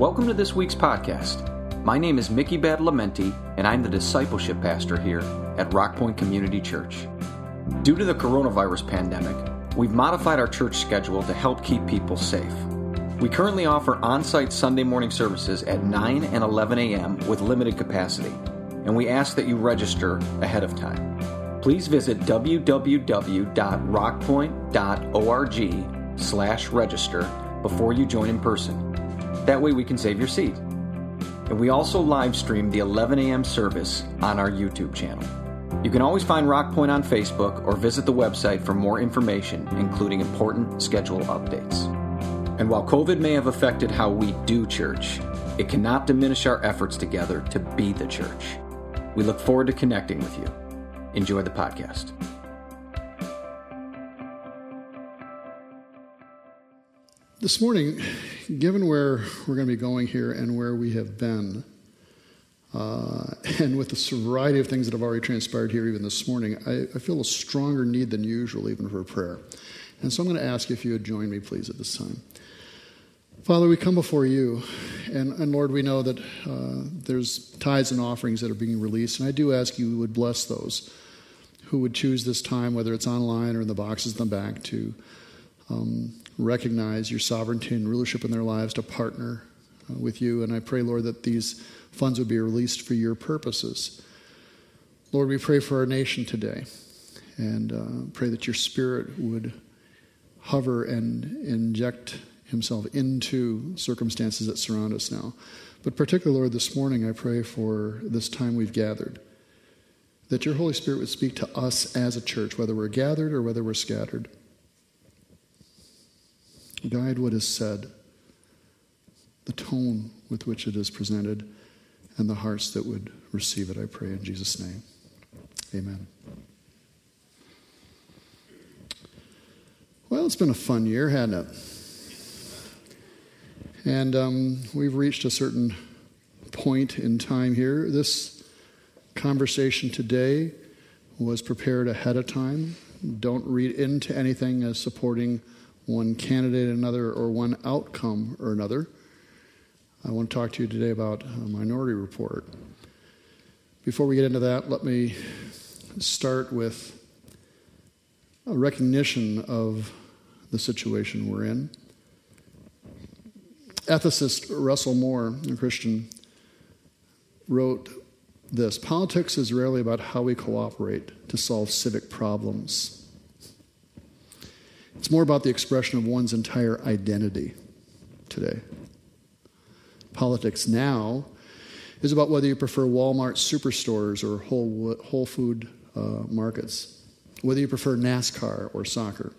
Welcome to this week's podcast. My name is Mickey Badalamenti, and I'm the discipleship pastor here at Rockpointe Community Church. Due to the coronavirus pandemic, we've modified our church schedule to help keep people safe. We currently offer on site Sunday morning services at 9 and 11 a.m. with limited capacity, and we ask that you register ahead of time. Please visit www.rockpointe.org slash register before you join in person. That way we can save your seat. And we also live stream the 11 a.m. service on our YouTube channel. You can always find Rockpointe on Facebook or visit the website for more information, including important schedule updates. And while COVID may have affected how we do church, it cannot diminish our efforts together to be the church. We look forward to connecting with you. Enjoy the podcast. This morning, given where we're going to be going here and where we have been, uh, and with the variety of things that have already transpired here, even this morning, I, I feel a stronger need than usual, even for prayer. And so I'm going to ask if you would join me, please, at this time. Father, we come before you, and, and Lord, we know that uh, there's tithes and offerings that are being released, and I do ask you would bless those who would choose this time, whether it's online or in the boxes in the back, to um, recognize your sovereignty and rulership in their lives, to partner uh, with you. And I pray, Lord, that these funds would be released for your purposes. Lord, we pray for our nation today, and uh, pray that your Spirit would hover and inject himself into circumstances that surround us now. But particularly, Lord, this morning I pray for this time we've gathered. That your Holy Spirit would speak to us as a church, whether we're gathered or whether we're scattered. Guide what is said, the tone with which it is presented, and the hearts that would receive it, I pray in Jesus' name. Amen. Well, it's been a fun year, hasn't it? And um, we've reached a certain point in time here. This conversation today was prepared ahead of time. Don't read into anything as supporting one candidate another or one outcome or another. I want to talk to you today about a minority report. Before we get into that, let me start with a recognition of the situation we're in. Ethicist Russell Moore, a Christian, wrote this Politics is rarely about how we cooperate to solve civic problems. It's more about the expression of one's entire identity today. Politics now is about whether you prefer Walmart superstores or Whole, whole Food uh, markets, whether you prefer NASCAR or soccer,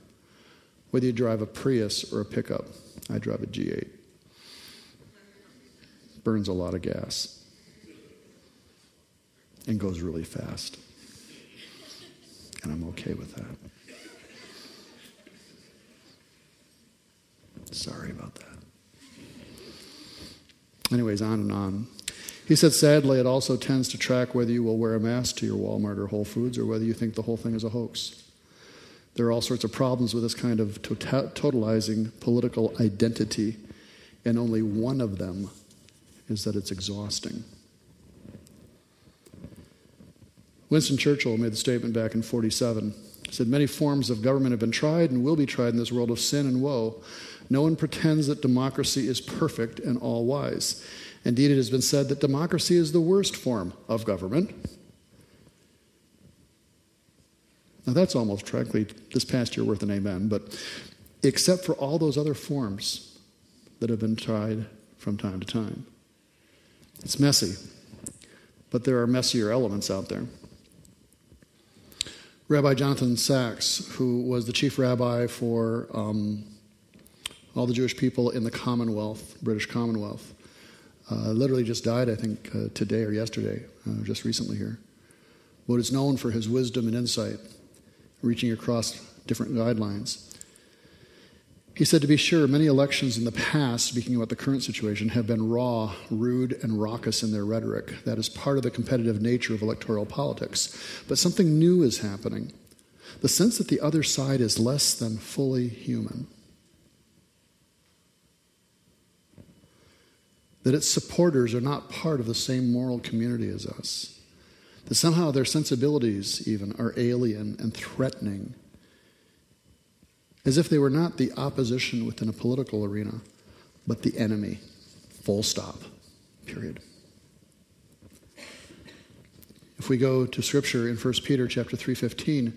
whether you drive a Prius or a pickup. I drive a G8 burns a lot of gas and goes really fast. And I'm okay with that. Sorry about that. Anyways, on and on. He said, sadly, it also tends to track whether you will wear a mask to your Walmart or Whole Foods or whether you think the whole thing is a hoax. There are all sorts of problems with this kind of tota-, totalizing political identity, and only one of them is that it's exhausting. Winston Churchill made the statement back in 47. He said, Many forms of government have been tried and will be tried in this world of sin and woe. No one pretends that democracy is perfect and all wise. Indeed, it has been said that democracy is the worst form of government. Now, that's almost, frankly, this past year worth an amen, but except for all those other forms that have been tried from time to time. It's messy, but there are messier elements out there. Rabbi Jonathan Sacks, who was the chief rabbi for um, all the Jewish people in the Commonwealth, British Commonwealth, uh, literally just died, I think, uh, today or yesterday, uh, just recently here. Is known for his wisdom and insight, reaching across different guidelines. He said, to be sure, many elections in the past, speaking about the current situation, have been raw, rude, and raucous in their rhetoric. That is part of the competitive nature of electoral politics. But something new is happening the sense that the other side is less than fully human. That its supporters are not part of the same moral community as us, that somehow their sensibilities even are alien and threatening, as if they were not the opposition within a political arena, but the enemy. Full stop. Period. If we go to scripture in 1 Peter chapter 3:15,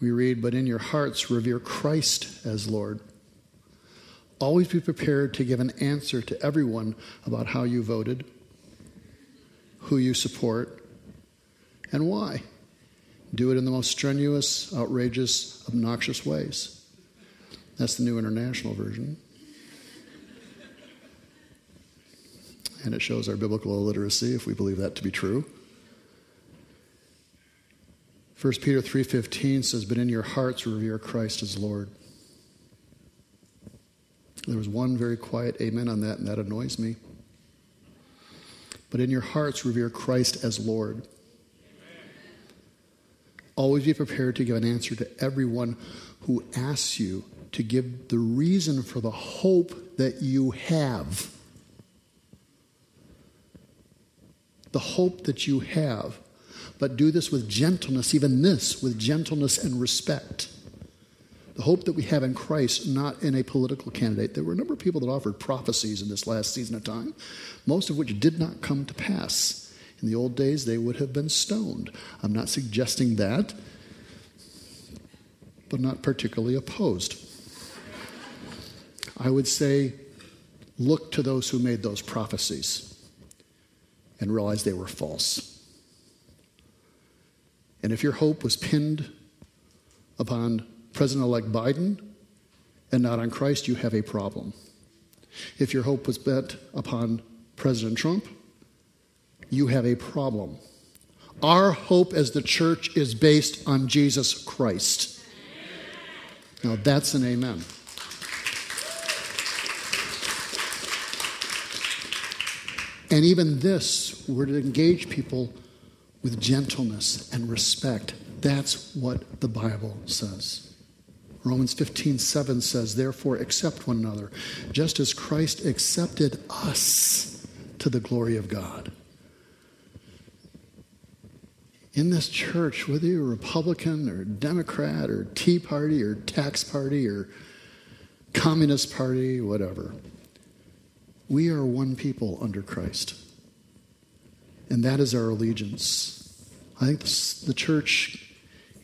we read, "But in your hearts revere Christ as Lord." Always be prepared to give an answer to everyone about how you voted, who you support, and why. Do it in the most strenuous, outrageous, obnoxious ways. That's the New International Version. And it shows our biblical illiteracy if we believe that to be true. 1 Peter 3:15 says, "But in your hearts revere Christ as Lord." There was one very quiet amen on that, and that annoys me. But in your hearts, revere Christ as Lord. Amen. Always be prepared to give an answer to everyone who asks you to give the reason for the hope that you have. The hope that you have. But do this with gentleness, even this with gentleness and respect the hope that we have in Christ, not in a political candidate. There were a number of people that offered prophecies in this last season of time, most of which did not come to pass. In the old days, they would have been stoned. I'm not suggesting that, but not particularly opposed. I would say look to those who made those prophecies and realize they were false. And if your hope was pinned upon President elect Biden and not on Christ, you have a problem. If your hope was bet upon President Trump, you have a problem. Our hope as the church is based on Jesus Christ. Now that's an amen. And even this, we're to engage people with gentleness and respect. That's what the Bible says. Romans 15, 7 says, Therefore, accept one another, just as Christ accepted us to the glory of God. In this church, whether you're Republican or Democrat or Tea Party or Tax Party or Communist Party, whatever, we are one people under Christ. And that is our allegiance. I think the church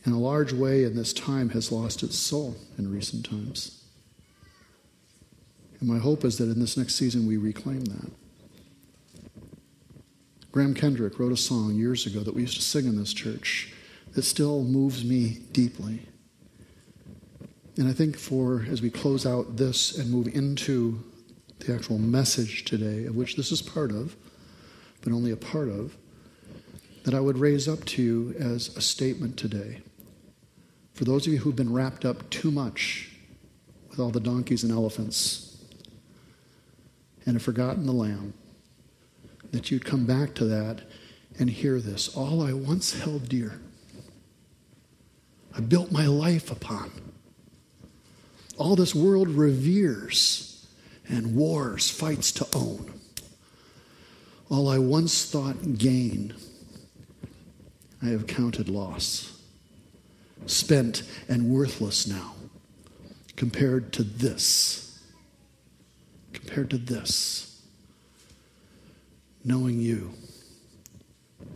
in a large way in this time has lost its soul in recent times. And my hope is that in this next season we reclaim that. Graham Kendrick wrote a song years ago that we used to sing in this church that still moves me deeply. And I think for as we close out this and move into the actual message today, of which this is part of, but only a part of, that I would raise up to you as a statement today for those of you who've been wrapped up too much with all the donkeys and elephants and have forgotten the lamb, that you'd come back to that and hear this. All I once held dear, I built my life upon. All this world reveres and wars, fights to own. All I once thought gain, I have counted loss spent and worthless now compared to this. Compared to this. Knowing you,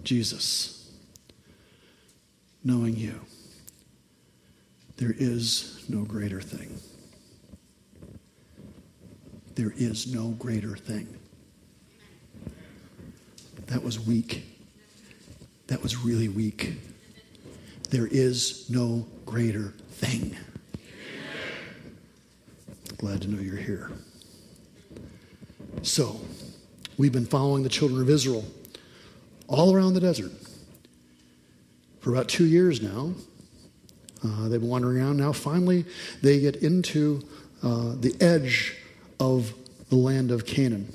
Jesus. Knowing you. There is no greater thing. There is no greater thing. That was weak. That was really weak. There is no greater thing. Glad to know you're here. So, we've been following the children of Israel all around the desert for about two years now. Uh, they've been wandering around. Now, finally, they get into uh, the edge of the land of Canaan.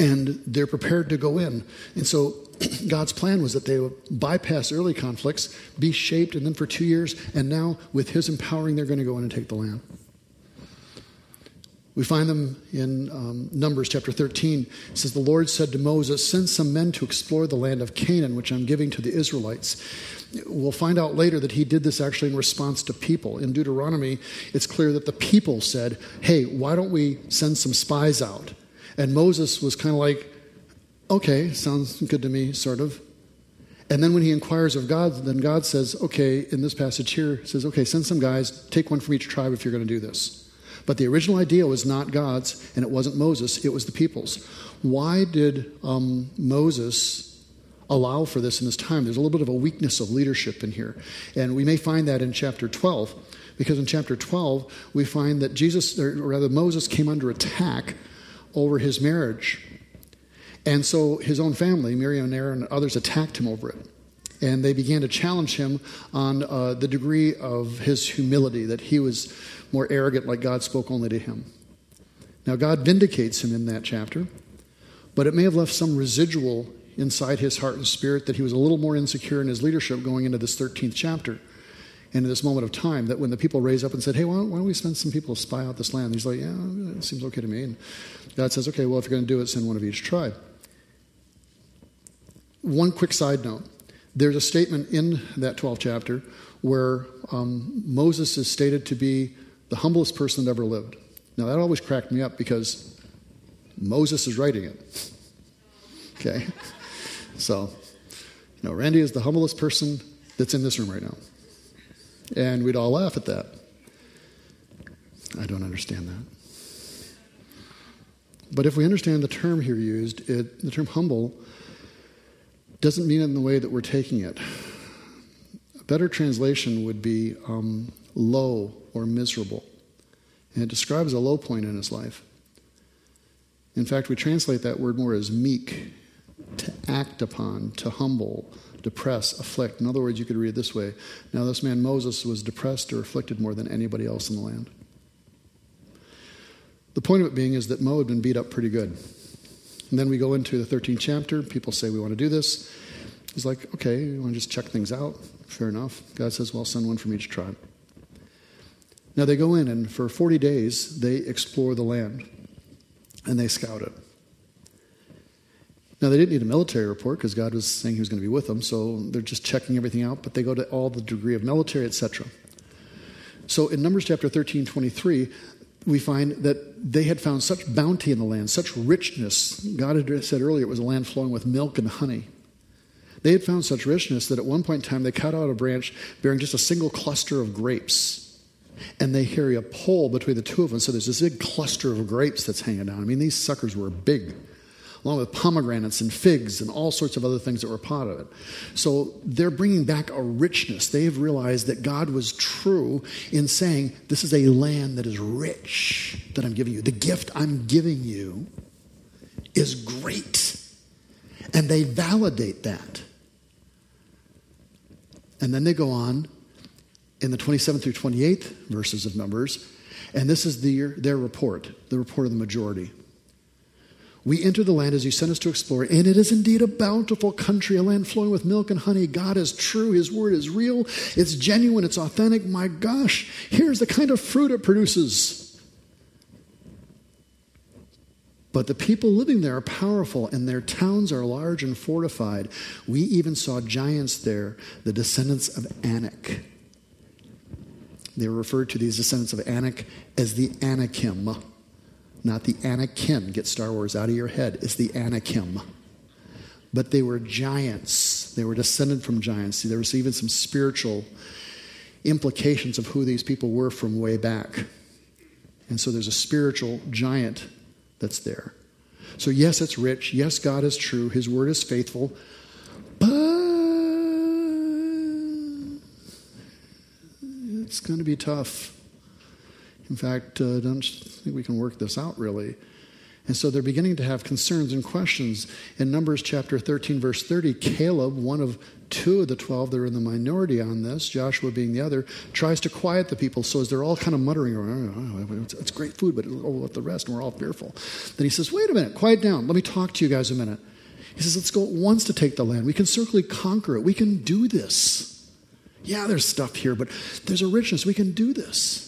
And they're prepared to go in. And so God's plan was that they would bypass early conflicts, be shaped, and then for two years, and now with His empowering, they're going to go in and take the land. We find them in um, Numbers chapter 13. It says, The Lord said to Moses, Send some men to explore the land of Canaan, which I'm giving to the Israelites. We'll find out later that he did this actually in response to people. In Deuteronomy, it's clear that the people said, Hey, why don't we send some spies out? And Moses was kind of like, Okay, sounds good to me, sort of. And then when he inquires of God, then God says, Okay, in this passage here, says, Okay, send some guys, take one from each tribe if you're going to do this. But the original idea was not God's, and it wasn't Moses, it was the people's. Why did um, Moses allow for this in this time? There's a little bit of a weakness of leadership in here. And we may find that in chapter 12, because in chapter 12, we find that Jesus, or rather Moses, came under attack over his marriage. And so his own family, Miriam and Aaron and others, attacked him over it and they began to challenge him on uh, the degree of his humility, that he was more arrogant, like God spoke only to him. Now, God vindicates him in that chapter, but it may have left some residual inside his heart and spirit that he was a little more insecure in his leadership going into this 13th chapter, and in this moment of time, that when the people raise up and said, Hey, why don't, why don't we send some people to spy out this land? He's like, Yeah, it seems okay to me. And God says, Okay, well, if you're going to do it, send one of each tribe. One quick side note there's a statement in that 12th chapter where um, Moses is stated to be the humblest person that ever lived. Now, that always cracked me up because Moses is writing it. okay? So, you know, Randy is the humblest person that's in this room right now. And we'd all laugh at that. I don't understand that. But if we understand the term here used, it, the term humble doesn't mean it in the way that we're taking it. A better translation would be um, low or miserable. And it describes a low point in his life. In fact, we translate that word more as meek, to act upon, to humble, depress, afflict. In other words, you could read it this way Now, this man Moses was depressed or afflicted more than anybody else in the land. The point of it being is that Mo had been beat up pretty good. And then we go into the 13th chapter. People say, We want to do this. He's like, Okay, you want to just check things out? Fair enough. God says, Well, send one from each tribe. Now they go in, and for 40 days, they explore the land and they scout it. Now, they didn't need a military report because God was saying He was going to be with them, so they're just checking everything out, but they go to all the degree of military, etc. So in Numbers chapter 13, 23, we find that they had found such bounty in the land, such richness. God had said earlier it was a land flowing with milk and honey. They had found such richness that at one point in time they cut out a branch bearing just a single cluster of grapes and they carry a pole between the two of them. So there's this big cluster of grapes that's hanging down. I mean, these suckers were big, along with pomegranates and figs and all sorts of other things that were part of it. So they're bringing back a richness. They have realized that God was true in saying, This is a land that is rich that I'm giving you. The gift I'm giving you is great. And they validate that. And then they go on in the 27th through 28th verses of Numbers, and this is the, their report, the report of the majority. We enter the land as you sent us to explore, and it is indeed a bountiful country, a land flowing with milk and honey. God is true, His word is real, it's genuine, it's authentic. My gosh, here's the kind of fruit it produces. But the people living there are powerful, and their towns are large and fortified. We even saw giants there, the descendants of Anak. They referred to these descendants of Anak as the Anakim, not the Anakin. Get Star Wars out of your head. It's the Anakim. But they were giants. They were descended from giants. There was even some spiritual implications of who these people were from way back. And so there's a spiritual giant that's there. So, yes, it's rich. Yes, God is true. His word is faithful. But it's going to be tough. In fact, uh, don't think we can work this out really. And so they're beginning to have concerns and questions. In Numbers chapter 13, verse 30, Caleb, one of two of the 12 that are in the minority on this, Joshua being the other, tries to quiet the people. So as they're all kind of muttering, oh, it's, great food, but oh, what the rest? And we're all fearful. Then he says, wait a minute, quiet down. Let me talk to you guys a minute. He says, let's go at once to take the land. We can certainly conquer it. We can do this. Yeah, there's stuff here, but there's a richness. We can do this.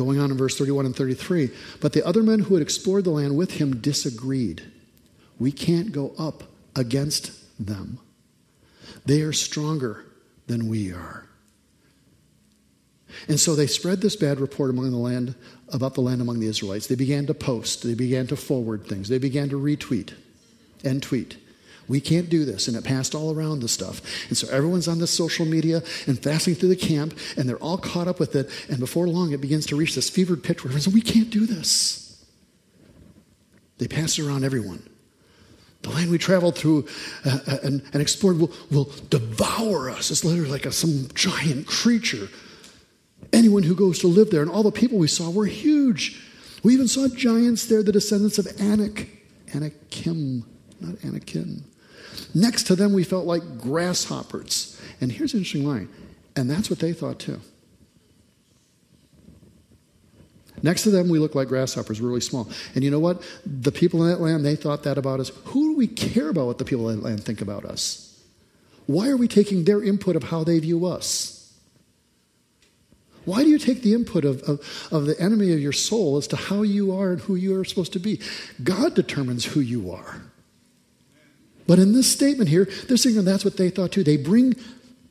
Going on in verse 31 and 33. But the other men who had explored the land with him disagreed. We can't go up against them. They are stronger than we are. And so they spread this bad report among the land about the land among the Israelites. They began to post, they began to forward things, they began to retweet and tweet. We can't do this. And it passed all around the stuff. And so everyone's on this social media and fasting through the camp, and they're all caught up with it. And before long, it begins to reach this fevered pitch where everyone's We can't do this. They pass it around everyone. The land we traveled through uh, uh, and, and, explored will, will devour us. It's literally like a, some giant creature. Anyone who goes to live there, and all the people we saw were huge. We even saw giants there, the descendants of Anak, Anakim, not Anakin. Next to them, we felt like grasshoppers. And here's an interesting line, and that's what they thought too. Next to them, we look like grasshoppers, really small. And you know what? The people in that land, they thought that about us. Who do we care about what the people in that land think about us? Why are we taking their input of how they view us? Why do you take the input of, of, of, the enemy of your soul as to how you are and who you are supposed to be? God determines who you are. But in this statement here, they're saying that's what they thought too. They bring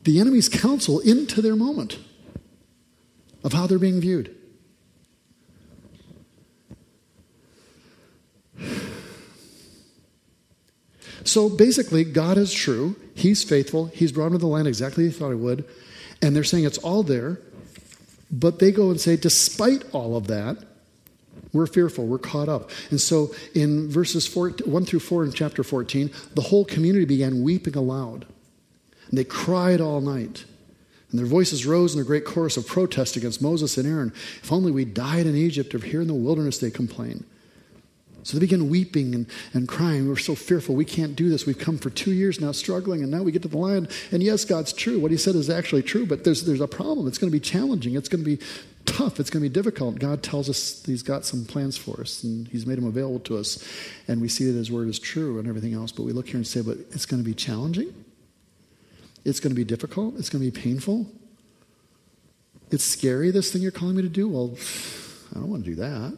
the enemy's counsel into their moment of how they're being viewed. So basically, God is true. He's faithful. He's brought them to the land exactly as he thought he would. And they're saying it's all there. But they go and say, despite all of that, we're fearful, we're caught up. And so in verses four, 1 through 4 in chapter 14, the whole community began weeping aloud. And they cried all night. And their voices rose in a great chorus of protest against Moses and Aaron. If only we died in Egypt or here in the wilderness, they complained. So they begin weeping and, and crying. We're so fearful. We can't do this. We've come for two years now struggling, and now we get to the land. And yes, God's true. What He said is actually true, but there's, there's a problem. It's going to be challenging. It's going to be tough. It's going to be difficult. God tells us He's got some plans for us, and He's made them available to us. And we see that His word is true and everything else. But we look here and say, but it's going to be challenging. It's going to be difficult. It's going to be painful. It's scary, this thing you're calling me to do. Well, I don't want to do that.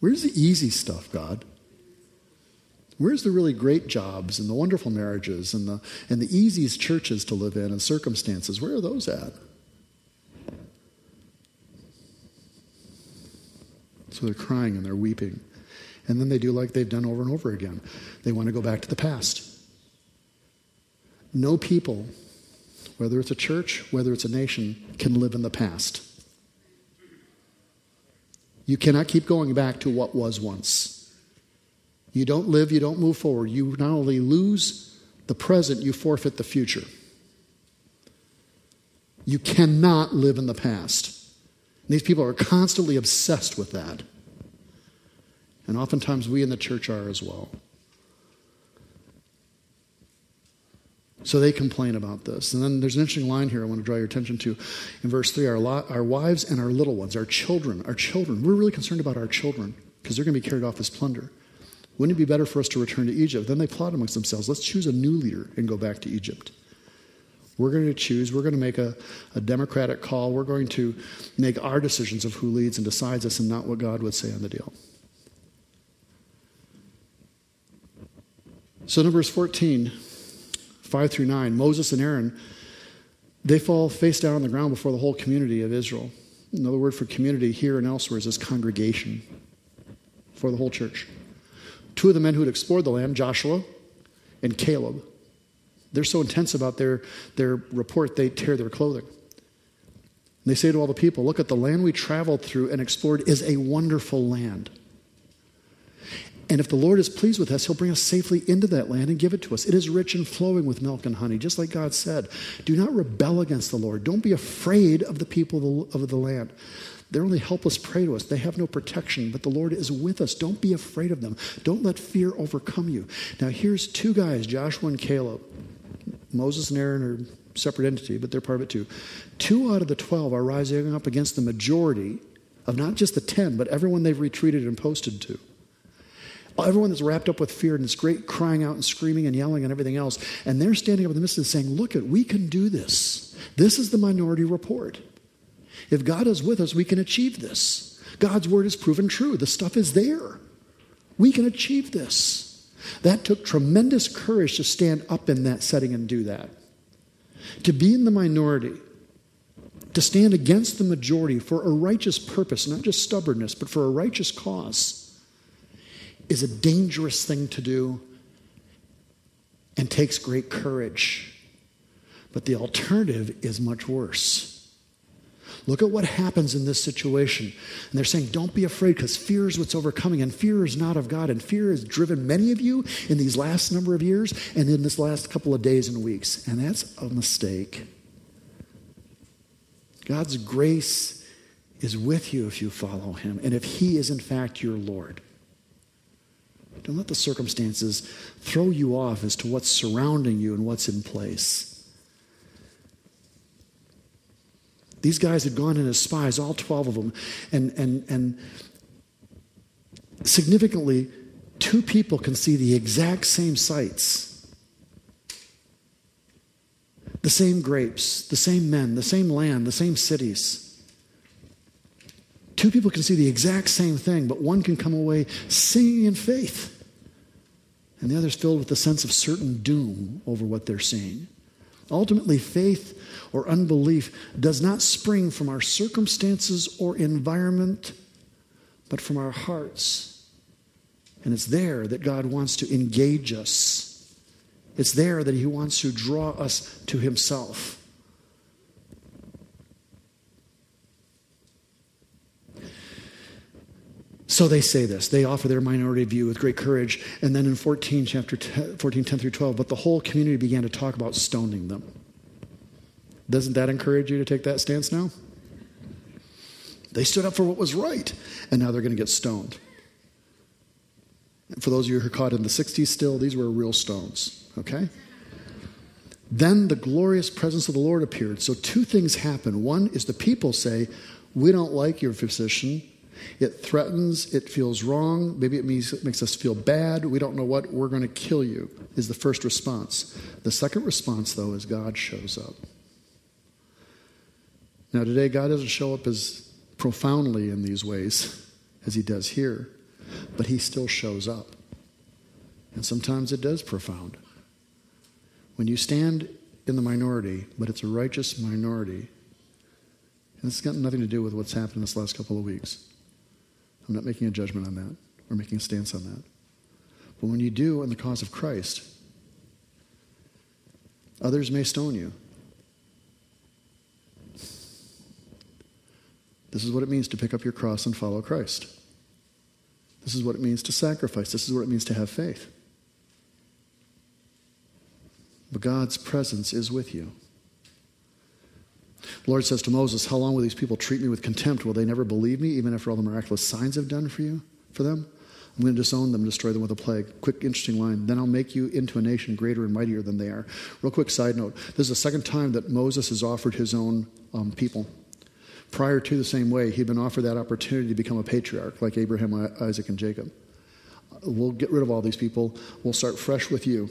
Where's the easy stuff, God? Where's the really great jobs and the wonderful marriages and the, and the easiest churches to live in and circumstances? Where are those at? So they're crying and they're weeping. And then they do like they've done over and over again. They want to go back to the past. No people, whether it's a church, whether it's a nation, can live in the past. You cannot keep going back to what was once. You don't live, you don't move forward. You not only lose the present, you forfeit the future. You cannot live in the past. these people are constantly obsessed with that. And oftentimes we in the church are as well. So they complain about this. And then there's an interesting line here I want to draw your attention to. In verse 3, our, lo- our wives and our little ones, our children, our children, we're really concerned about our children because they're going to be carried off as plunder. Wouldn't it be better for us to return to Egypt? Then they plot amongst themselves let's choose a new leader and go back to Egypt. We're going to choose, we're going to make a, a democratic call. We're going to make our decisions of who leads and decides us and not what God would say on the deal. So, Numbers 14 5 through 9, Moses and Aaron, they fall face down on the ground before the whole community of Israel. Another word for community here and elsewhere is this congregation for the whole church. Two of the men who had explored the land, Joshua and Caleb, they're so intense about their, their report, they tear their clothing. And they say to all the people, Look at the land we traveled through and explored is a wonderful land. And if the Lord is pleased with us, He'll bring us safely into that land and give it to us. It is rich and flowing with milk and honey, just like God said. Do not rebel against the Lord. Don't be afraid of the people of the land. They're only helpless prey to us. They have no protection, but the Lord is with us. Don't be afraid of them. Don't let fear overcome you. Now, here's two guys, Joshua and Caleb. Moses and Aaron are separate entity, but they're part of it too. Two out of the 12 are rising up against the majority of not just the 10, but everyone they've retreated and posted to everyone that's wrapped up with fear and this great crying out and screaming and yelling and everything else. And they're standing up in the midst and saying, Look at, we can do this. This is the minority report. If God is with us, we can achieve this. God's word is proven true. The stuff is there. We can achieve this. That took tremendous courage to stand up in that setting and do that. To be in the minority, to stand against the majority for a righteous purpose, not just stubbornness, but for a righteous cause, is a dangerous thing to do and takes great courage. But the alternative is much worse. Look at what happens in this situation. And they're saying, don't be afraid because fear is what's overcoming, and fear is not of God. And fear has driven many of you in these last number of years and in this last couple of days and weeks. And that's a mistake. God's grace is with you if you follow Him, and if He is in fact your Lord. Don't let the circumstances throw you off as to what's surrounding you and what's in place. These guys had gone in as spies, all 12 of them. And, and, and significantly, two people can see the exact same sights the same grapes, the same men, the same land, the same cities. Two people can see the exact same thing, but one can come away singing in faith, and the other is filled with a sense of certain doom over what they're seeing. Ultimately, faith or unbelief does not spring from our circumstances or environment, but from our hearts. And it's there that God wants to engage us. It's there that He wants to draw us to Himself. So they say this. They offer their minority view with great courage. And then in 14, chapter 10, 14, 10 through 12, but the whole community began to talk about stoning them. Doesn't that encourage you to take that stance now? They stood up for what was right, and now they're going to get stoned. And for those of you who are caught in the 60s still, these were real stones, okay? Then the glorious presence of the Lord appeared. So, two things happen. One is the people say, We don't like your physician. It threatens, it feels wrong, maybe it, makes us feel bad. We don't know what, we're going to kill you, is the first response. The second response, though, is God shows up. Now, today, God doesn't show up as profoundly in these ways as he does here, but he still shows up. And sometimes it does profound. When you stand in the minority, but it's a righteous minority, and it's got nothing to do with what's happened in this last couple of weeks. I'm not making a judgment on that or making a stance on that. But when you do in the cause of Christ, others may stone you. This is what it means to pick up your cross and follow Christ. This is what it means to sacrifice. This is what it means to have faith. But God's presence is with you. The Lord says to Moses, How long will these people treat me with contempt? Will they never believe me, even after all the miraculous signs I've done for you, for them? I'm going to disown them, destroy them with a plague. Quick, interesting line. Then I'll make you into a nation greater and mightier than they are. Real quick side note this is the second time that Moses has offered his own um, people. Prior to the same way, he'd been offered that opportunity to become a patriarch like Abraham, Isaac, and Jacob. We'll get rid of all these people. We'll start fresh with you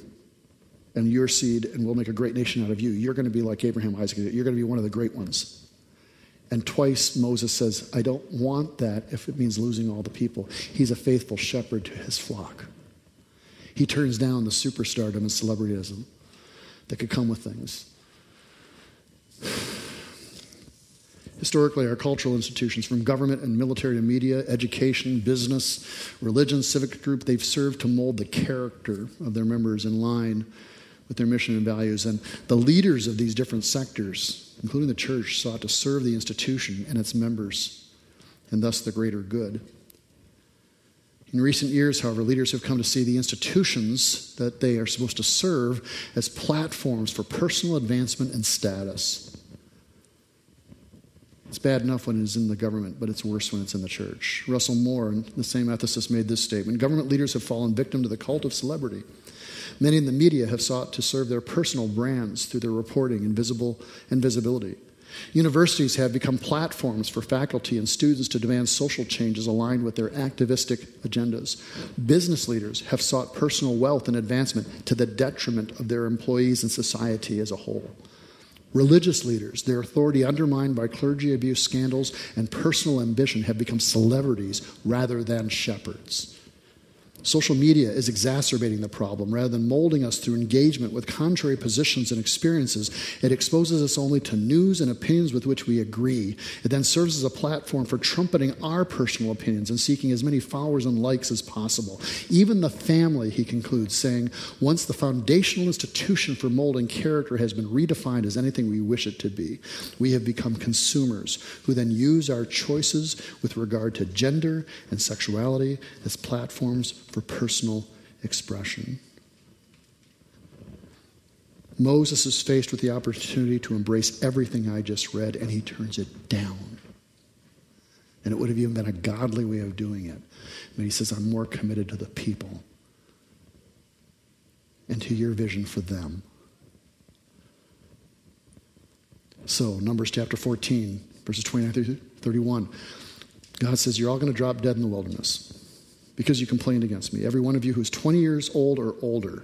and your seed, and we'll make a great nation out of you. You're going to be like Abraham, Isaac, you're going to be one of the great ones. And twice Moses says, I don't want that if it means losing all the people. He's a faithful shepherd to his flock. He turns down the superstardom and celebrityism that could come with things. Historically, our cultural institutions, from government and military to media, education, business, religion, civic group, they've served to mold the character of their members in line with their mission and values. And the leaders of these different sectors, including the church, sought to serve the institution and its members, and thus the greater good. In recent years, however, leaders have come to see the institutions that they are supposed to serve as platforms for personal advancement and status. It's bad enough when it's in the government, but it's worse when it's in the church. Russell Moore, in the same ethicist, made this statement Government leaders have fallen victim to the cult of celebrity. Many in the media have sought to serve their personal brands through their reporting and, visible, and visibility. Universities have become platforms for faculty and students to demand social changes aligned with their activistic agendas. Business leaders have sought personal wealth and advancement to the detriment of their employees and society as a whole. Religious leaders, their authority undermined by clergy abuse scandals and personal ambition, have become celebrities rather than shepherds. Social media is exacerbating the problem. Rather than molding us through engagement with contrary positions and experiences, it exposes us only to news and opinions with which we agree. It then serves as a platform for trumpeting our personal opinions and seeking as many followers and likes as possible. Even the family, he concludes, saying, once the foundational institution for molding character has been redefined as anything we wish it to be, we have become consumers who then use our choices with regard to gender and sexuality as platforms for personal expression. Moses is faced with the opportunity to embrace everything I just read, and he turns it down. And it would have even been a godly way of doing it. But he says, I'm more committed to the people and to your vision for them. So, Numbers chapter 14, verses 29 through 31. God says, You're all going to drop dead in the wilderness because you complained against me. Every one of you who's 20 years old or older.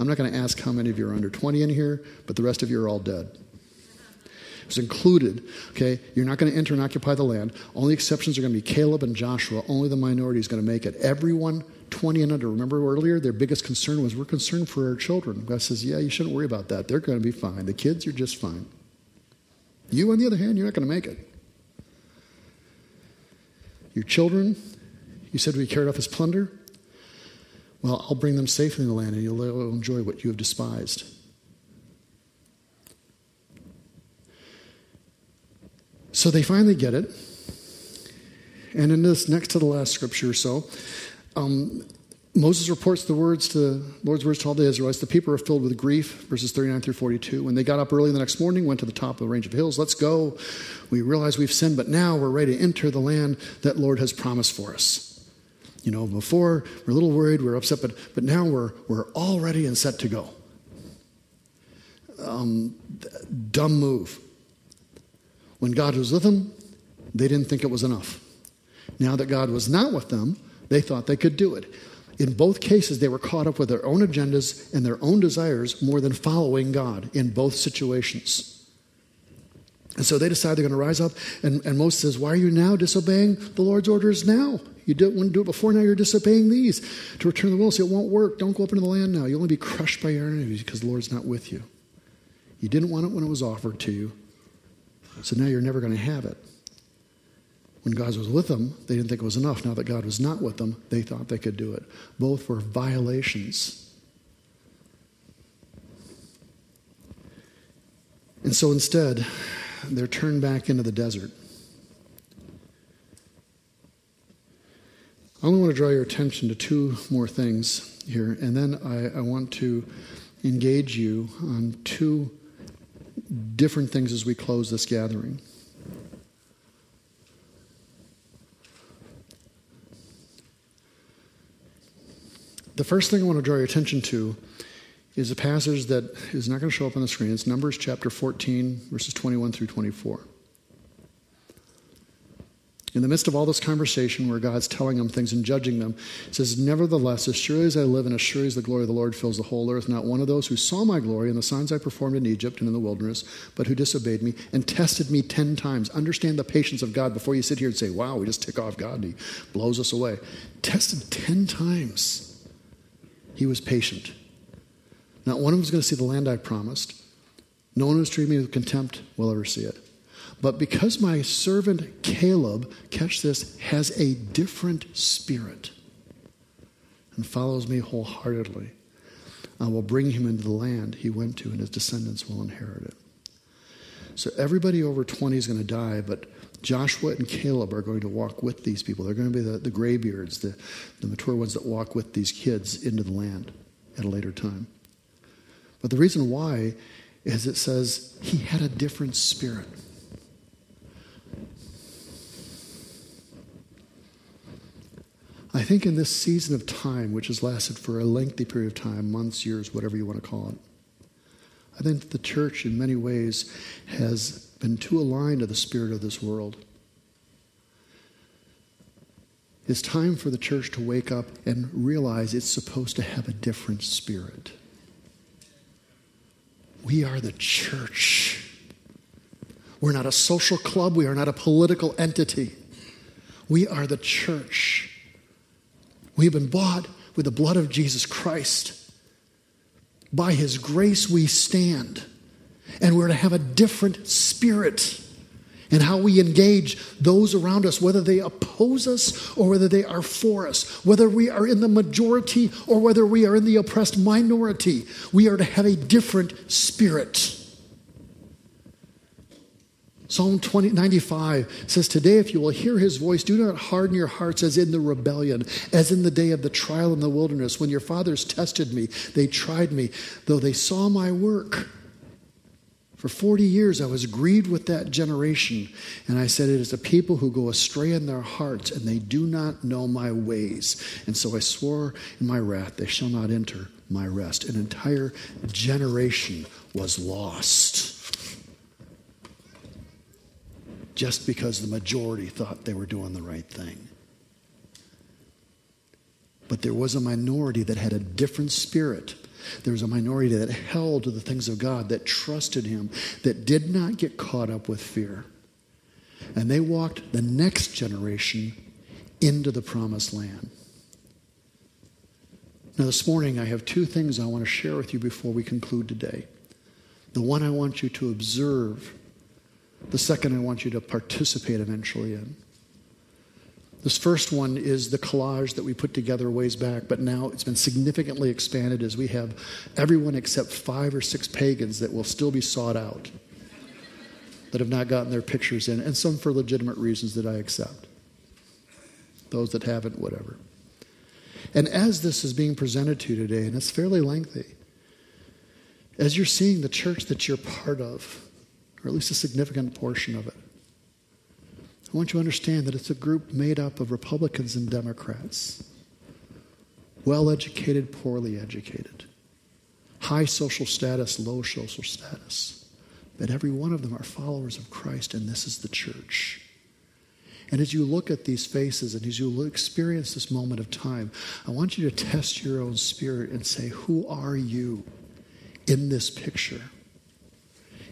I'm not going to ask how many of you are under 20 in here, but the rest of you are all dead. It's included, okay? You're not going to enter and occupy the land. Only exceptions are going to be Caleb and Joshua. Only the minority is going to make it. Everyone 20 and under. Remember earlier, their biggest concern was we're concerned for our children. God says, yeah, you shouldn't worry about that. They're going to be fine. The kids are just fine. You, on the other hand, you're not going to make it. Your children, you said we carried off his plunder? Well, I'll bring them safely in the land, and you'll enjoy what you have despised. So they finally get it. And in this next to the last scripture or so, um, Moses reports the words to the Lord's words to all the Israelites. The people are filled with grief, verses 39 through 42. When they got up early the next morning, went to the top of the range of hills. Let's go. We realize we've sinned, but now we're ready to enter the land that Lord has promised for us. You know, before we're a little worried, we're upset, but, but now we're, we're all ready and set to go. Um, dumb move. When God was with them, they didn't think it was enough. Now that God was not with them, they thought they could do it. In both cases, they were caught up with their own agendas and their own desires more than following God in both situations. And so they decide they're going to rise up. And, and Moses says, Why are you now disobeying the Lord's orders now? You didn't want to do it before, now you're disobeying these. To return the will, say it won't work. Don't go up into the land now. You'll only be crushed by your enemies because the Lord's not with you. You didn't want it when it was offered to you. So now you're never going to have it. When God was with them, they didn't think it was enough. Now that God was not with them, they thought they could do it. Both were violations. And so instead, they're turned back into the desert. I only want to draw your attention to two more things here, and then I, I want to engage you on two different things as we close this gathering. The first thing I want to draw your attention to is a passage that is not going to show up on the screen. It's Numbers chapter 14, verses 21 through 24. In the midst of all this conversation where God's telling them things and judging them, it says, Nevertheless, as surely as I live and as surely as the glory of the Lord fills the whole earth, not one of those who saw my glory and the signs I performed in Egypt and in the wilderness, but who disobeyed me and tested me ten times. Understand the patience of God before you sit here and say, Wow, we just tick off God and he blows us away. Tested ten times. He was patient. Not one of them is going to see the land I promised. No one who's treated me with contempt will ever see it. But because my servant Caleb, catch this, has a different spirit and follows me wholeheartedly, I will bring him into the land he went to, and his descendants will inherit it. So everybody over 20 is going to die, but Joshua and Caleb are going to walk with these people. They're going to be the, the graybeards, the, the mature ones that walk with these kids into the land at a later time. But the reason why is it says he had a different spirit. I think in this season of time, which has lasted for a lengthy period of time months, years, whatever you want to call it I think the church, in many ways, has been too aligned to the spirit of this world. It's time for the church to wake up and realize it's supposed to have a different spirit. We are the church. We're not a social club. We are not a political entity. We are the church. We've been bought with the blood of Jesus Christ. By his grace we stand. And we're to have a different spirit in how we engage those around us, whether they oppose us or whether they are for us, whether we are in the majority or whether we are in the oppressed minority. We are to have a different spirit. Psalm 20, 95 says, Today, if you will hear his voice, do not harden your hearts as in the rebellion, as in the day of the trial in the wilderness, when your fathers tested me. They tried me, though they saw my work. For 40 years, I was grieved with that generation, and I said, It is a people who go astray in their hearts, and they do not know my ways. And so I swore in my wrath, They shall not enter my rest. An entire generation was lost just because the majority thought they were doing the right thing. But there was a minority that had a different spirit. There was a minority that held to the things of God, that trusted Him, that did not get caught up with fear. And they walked the next generation into the promised land. Now, this morning, I have two things I want to share with you before we conclude today. The one I want you to observe the second, I want you to participate eventually in. This first one is the collage that we put together ways back, but now it's been significantly expanded as we have everyone except five or six pagans that will still be sought out that have not gotten their pictures in, and some for legitimate reasons that I accept. Those that haven't, whatever. And as this is being presented to you today, and it's fairly lengthy, as you're seeing the church that you're part of, or at least a significant portion of it. I want you to understand that it's a group made up of Republicans and Democrats, well educated, poorly educated, high social status, low social status. But every one of them are followers of Christ, and this is the church. And as you look at these faces and as you experience this moment of time, I want you to test your own spirit and say, Who are you in this picture?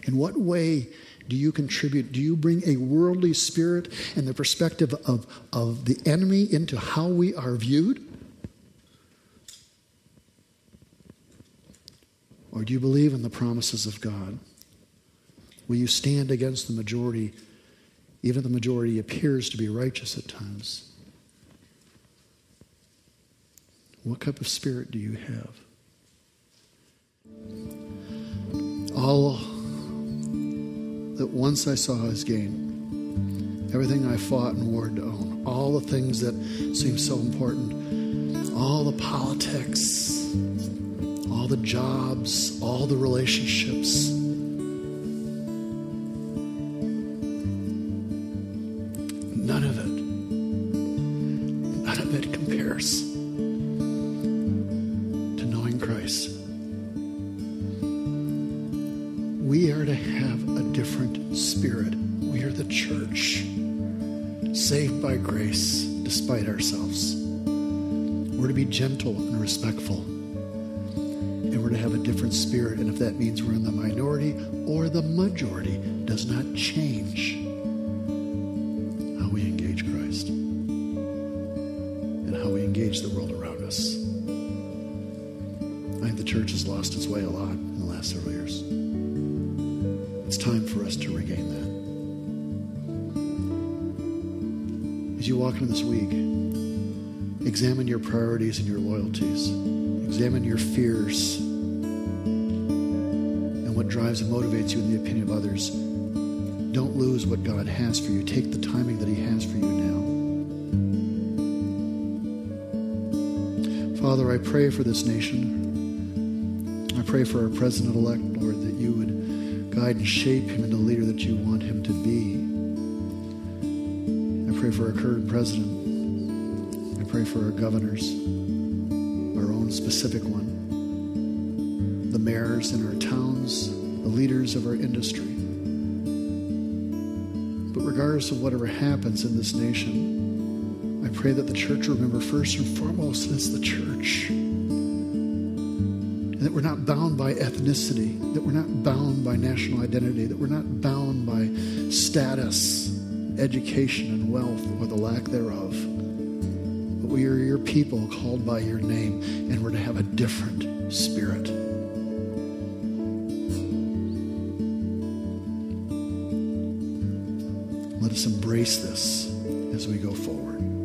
In what way do you contribute? Do you bring a worldly spirit and the perspective of, of the enemy into how we are viewed? Or do you believe in the promises of God? Will you stand against the majority, even the majority appears to be righteous at times? What type of spirit do you have? All that once I saw as gain. Everything I fought and warred to own, all the things that seem so important, all the politics, all the jobs, all the relationships. None of it, none of it compares to knowing Christ. We are to have a different spirit. We are the church, saved by grace despite ourselves. We're to be gentle and respectful. And we're to have a different spirit. And if that means we're in the minority or the majority, does not change into this week, examine your priorities and your loyalties, examine your fears and what drives and motivates you in the opinion of others. Don't lose what God has for you. Take the timing that He has for you now. Father, I pray for this nation. I pray for our president elect, Lord, that you would guide and shape him into the leader that you want him to be. I pray for our current president. I pray for our governors, our own specific one, the mayors in our towns, the leaders of our industry. But regardless of whatever happens in this nation, I pray that the church remember first and foremost that it's the church and that we're not bound by ethnicity, that we're not bound by national identity, that we're not bound by status, education, and wealth, or the lack thereof. But we are your people called by your name, and we're to have a different spirit. Let us embrace this as we go forward.